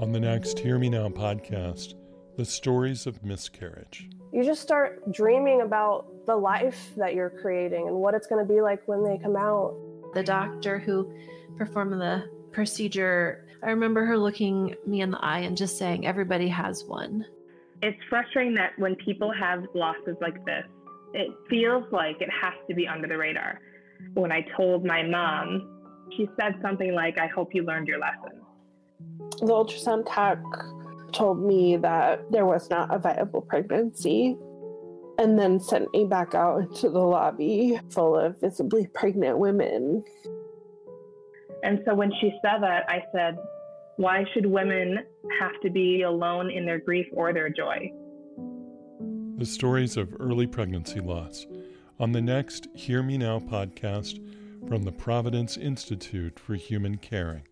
On the next Hear Me Now podcast, the stories of miscarriage. You just start dreaming about the life that you're creating and what it's going to be like when they come out. The doctor who performed the procedure, I remember her looking me in the eye and just saying, Everybody has one. It's frustrating that when people have losses like this, it feels like it has to be under the radar. When I told my mom, she said something like, I hope you learned your lesson the ultrasound tech told me that there was not a viable pregnancy and then sent me back out into the lobby full of visibly pregnant women. And so when she said that, I said, Why should women have to be alone in their grief or their joy? The stories of early pregnancy loss on the next Hear Me Now podcast from the Providence Institute for Human Caring.